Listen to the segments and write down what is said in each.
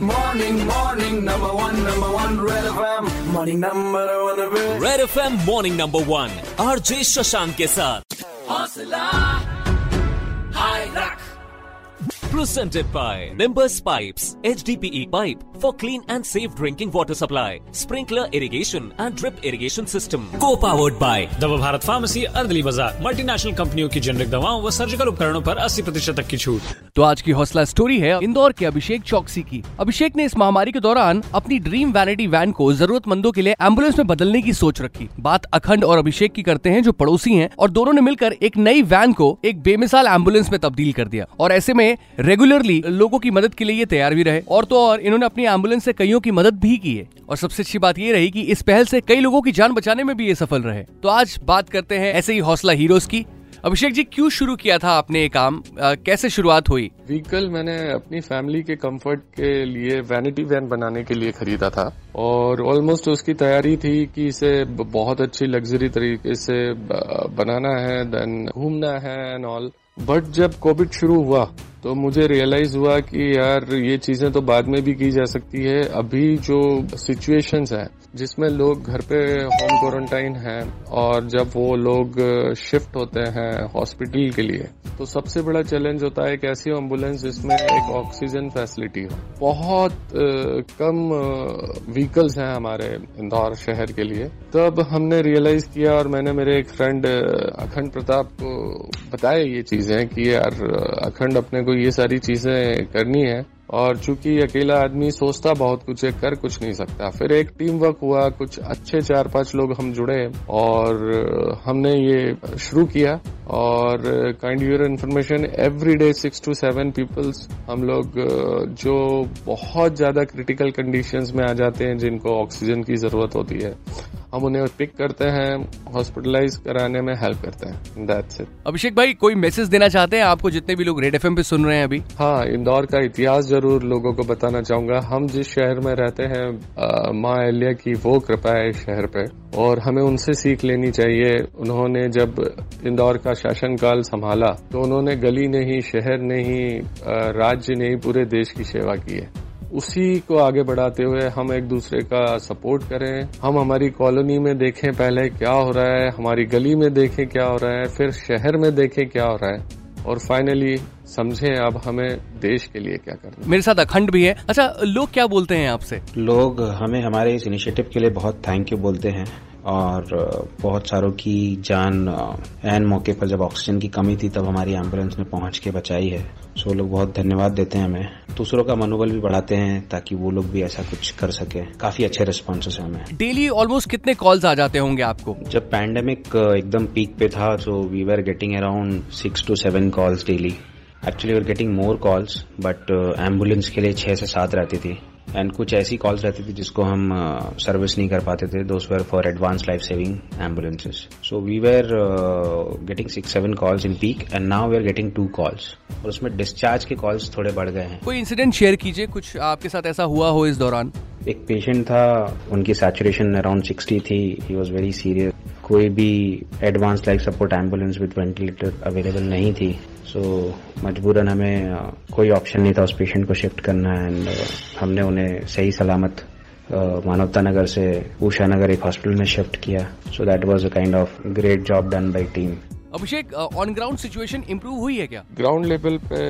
Morning, morning, number one, number one, Red FM. Morning, number one, Red. Red F M morning number one RJ Shashank के साथ हौसला, हाय रख. presented by Nimbus Pipes HDPE pipe for clean and safe drinking water supply sprinkler irrigation and drip irrigation system co-powered by दवा Bharat pharmacy अर्दली बाजार multinational कंपनियों की generic दवाओं व सर्जिकल उपकरणों पर 80 प्रतिशत तक की छूट तो आज की हौसला स्टोरी है इंदौर के अभिषेक चौकसी की। अभिषेक ने इस महामारी के दौरान अपनी ड्रीम वैनिटी वैन को जरूरतमंदों के लिए एंबुलेंस में बदलने की सोच रखी। बात अखंड और अभिषेक की करते हैं जो पड़ोसी हैं और दोनों ने मिलकर एक नई वैन को एक बेमिसाल एंबुलेंस में तब्दील कर दिया। और ऐसे में रेगुलरली लोगों की मदद के लिए ये तैयार भी रहे। और तो और इन्होंने अपनी एंबुलेंस से कईयों की मदद भी की है। और सबसे अच्छी बात ये रही कि इस पहल से कई लोगों की जान बचाने में भी ये सफल रहे। तो आज बात करते हैं ऐसे ही हौसला हीरोज की। अभिषेक जी क्यों शुरू किया था आपने ये काम? आ, कैसे शुरुआत हुई? व्हीकल मैंने अपनी फैमिली के कंफर्ट के लिए वैनिटी वैन बनाने के लिए खरीदा था और ऑलमोस्ट उसकी तैयारी थी कि इसे बहुत अच्छी लग्जरी तरीके से बनाना है देन घूमना है एंड ऑल बट जब कोविड शुरू हुआ तो मुझे रियलाइज़ हुआ कि यार, ये चीज़ें तो बाद में भी की जा सकती है। अभी जो सिचुएशंस है, जिसमें लोग घर पे होम क्वारंटाइन हैं और जब वो लोग शिफ्ट होते हैं हॉस्पिटल के लिए तो सबसे बड़ा चैलेंज होता है एक ऐसी एंबुलेंस जिसमें एक ऑक्सीजन फैसिलिटी हो। बहुत कम व्हीकल्स हैं हमारे इंदौर शहर के लिए। तब हमने रियलाइज़ किया और मैंने मेरे एक फ्रेंड अखंड प्रताप को बताया ये चीज़ें कि यार अखंड अपने को ये सारी चीज़ें करनी है। और चूँकि अकेला आदमी सोचता बहुत कुछ है, कर कुछ नहीं सकता। फिर एक टीम वर्क हुआ, कुछ अच्छे चार पाँच लोग हम जुड़े और हमने ये शुरू किया। और kind your information every day six to seven peoples हम लोग, जो बहुत ज़्यादा क्रिटिकल कंडीशंस में आ जाते हैं, जिनको ऑक्सीजन की ज़रूरत होती है। हम उन्हें पिक करते हैं हॉस्पिटलाइज कराने में हेल्प करते हैं. दैट्स इट अभिषेक भाई कोई मैसेज देना चाहते हैं? आपको जितने भी लोग रेड एफएम पे सुन रहे हैं अभी। हाँ इंदौर का इतिहास ज़रूर लोगों को बताना चाहूँगा। हम जिस शहर में रहते हैं माँ अहल्या की वो कृपा है इस शहर पे और हमें उनसे सीख लेनी चाहिए। उन्होंने जब इंदौर का शासनकाल संभाला तो उन्होंने गली नहीं शहर नहीं राज्य नहीं पूरे देश की सेवा की है। उसी को आगे बढ़ाते हुए हम एक दूसरे का सपोर्ट करें। हम हमारी कॉलोनी में देखें पहले क्या हो रहा है हमारी गली में देखें क्या हो रहा है फिर शहर में देखें क्या हो रहा है। और फाइनली समझें अब हमें देश के लिए क्या करना है। मेरे साथ अखंड भी है। अच्छा लोग क्या बोलते हैं आपसे? लोग हमें हमारे इस इनिशिएटिव के लिए बहुत थैंक यू बोलते हैं। और बहुत सारों की जान एन मौके पर जब ऑक्सीजन की कमी थी तब हमारी एंबुलेंस ने पहुँच के बचाई है। सो लोग बहुत धन्यवाद देते हैं हमें। दूसरों का मनोबल भी बढ़ाते हैं ताकि वो लोग भी ऐसा कुछ कर सके। काफ़ी अच्छे रिस्पॉन्सेस हैं हमें। डेली ऑलमोस्ट कितने कॉल्स आ जाते होंगे आपको? जब पैंडेमिक एकदम पीक पे था तो we were getting around six to seven calls daily actually were getting more calls but ambulance के लिए छह से सात रहती थी। एंड कुछ ऐसी कॉल्स रहती थी जिसको हम सर्विस नहीं कर पाते थे। Those were for advance life saving ambulances so we were getting six seven calls in peak and now we are getting two calls और उसमें डिस्चार्ज के कॉल्स थोड़े बढ़ गए हैं। कोई इंसिडेंट शेयर कीजिए कुछ आपके साथ ऐसा हुआ हो इस दौरान? एक पेशेंट था उनकी सैचुरेशन अराउंड 60 थी। ही वाज वेरी सीरियस कोई भी advance life support ambulance with ventilator available नहीं थी। सो मजबूरन हमें कोई ऑप्शन नहीं था उस पेशेंट को शिफ्ट करना एंड हमने उन्हें सही सलामत मानवता नगर से उषा नगर एक हॉस्पिटल में शिफ्ट किया। So that was a kind of great job done by team Abhishek on ground situation improve हुई है क्या? ग्राउंड लेवल पे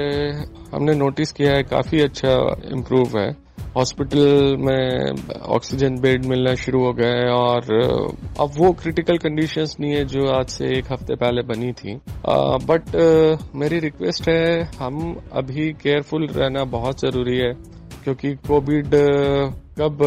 हमने नोटिस किया है काफ़ी अच्छा इम्प्रूव है। हॉस्पिटल में ऑक्सीजन बेड मिलना शुरू हो गए और अब वो क्रिटिकल कंडीशंस नहीं है जो आज से एक हफ़्ते पहले बनी थी। बट मेरी रिक्वेस्ट है, हम अभी केयरफुल रहना बहुत ज़रूरी है, क्योंकि कोविड कब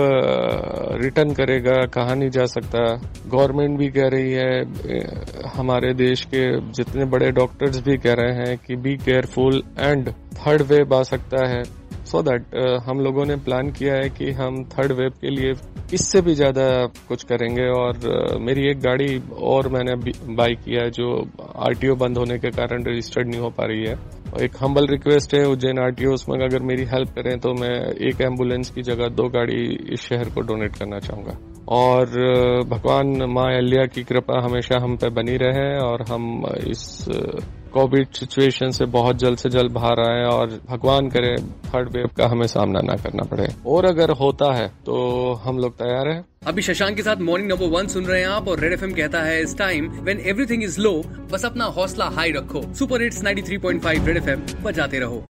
रिटर्न करेगा, कहाँ नहीं जा सकता। गवर्नमेंट भी कह रही है हमारे देश के जितने बड़े डॉक्टर्स भी कह रहे हैं कि be careful and third wave आ सकता है। सो so दैट uh, हम लोगों ने प्लान किया है कि हम थर्ड वेव के लिए इससे भी ज़्यादा कुछ करेंगे और अ, मेरी एक गाड़ी और मैंने बाई किया जो आरटीओ बंद होने के कारण रजिस्टर्ड नहीं हो पा रही है। एक हम्बल रिक्वेस्ट है उज्जैन आरटीओ उसमें अगर मेरी हेल्प करें तो मैं एक एंबुलेंस की जगह दो गाड़ी इस शहर को डोनेट करना चाहूँगा। और भगवान माँ अल्या की कृपा हमेशा हम पे बनी रहे और हम इस कोविड सिचुएशन से बहुत जल्द से जल्द बाहर आए और भगवान करे थर्ड वेव का हमें सामना ना करना पड़े। और अगर होता है तो हम लोग तैयार हैं। अभी शशांक के साथ मॉर्निंग नंबर वन सुन रहे हैं आप और रेड एफएम कहता है, इस time when everything is low बस अपना हौसला हाई रखो। सुपर हिट्स 93.5 रेड एफएम बजाते रहो।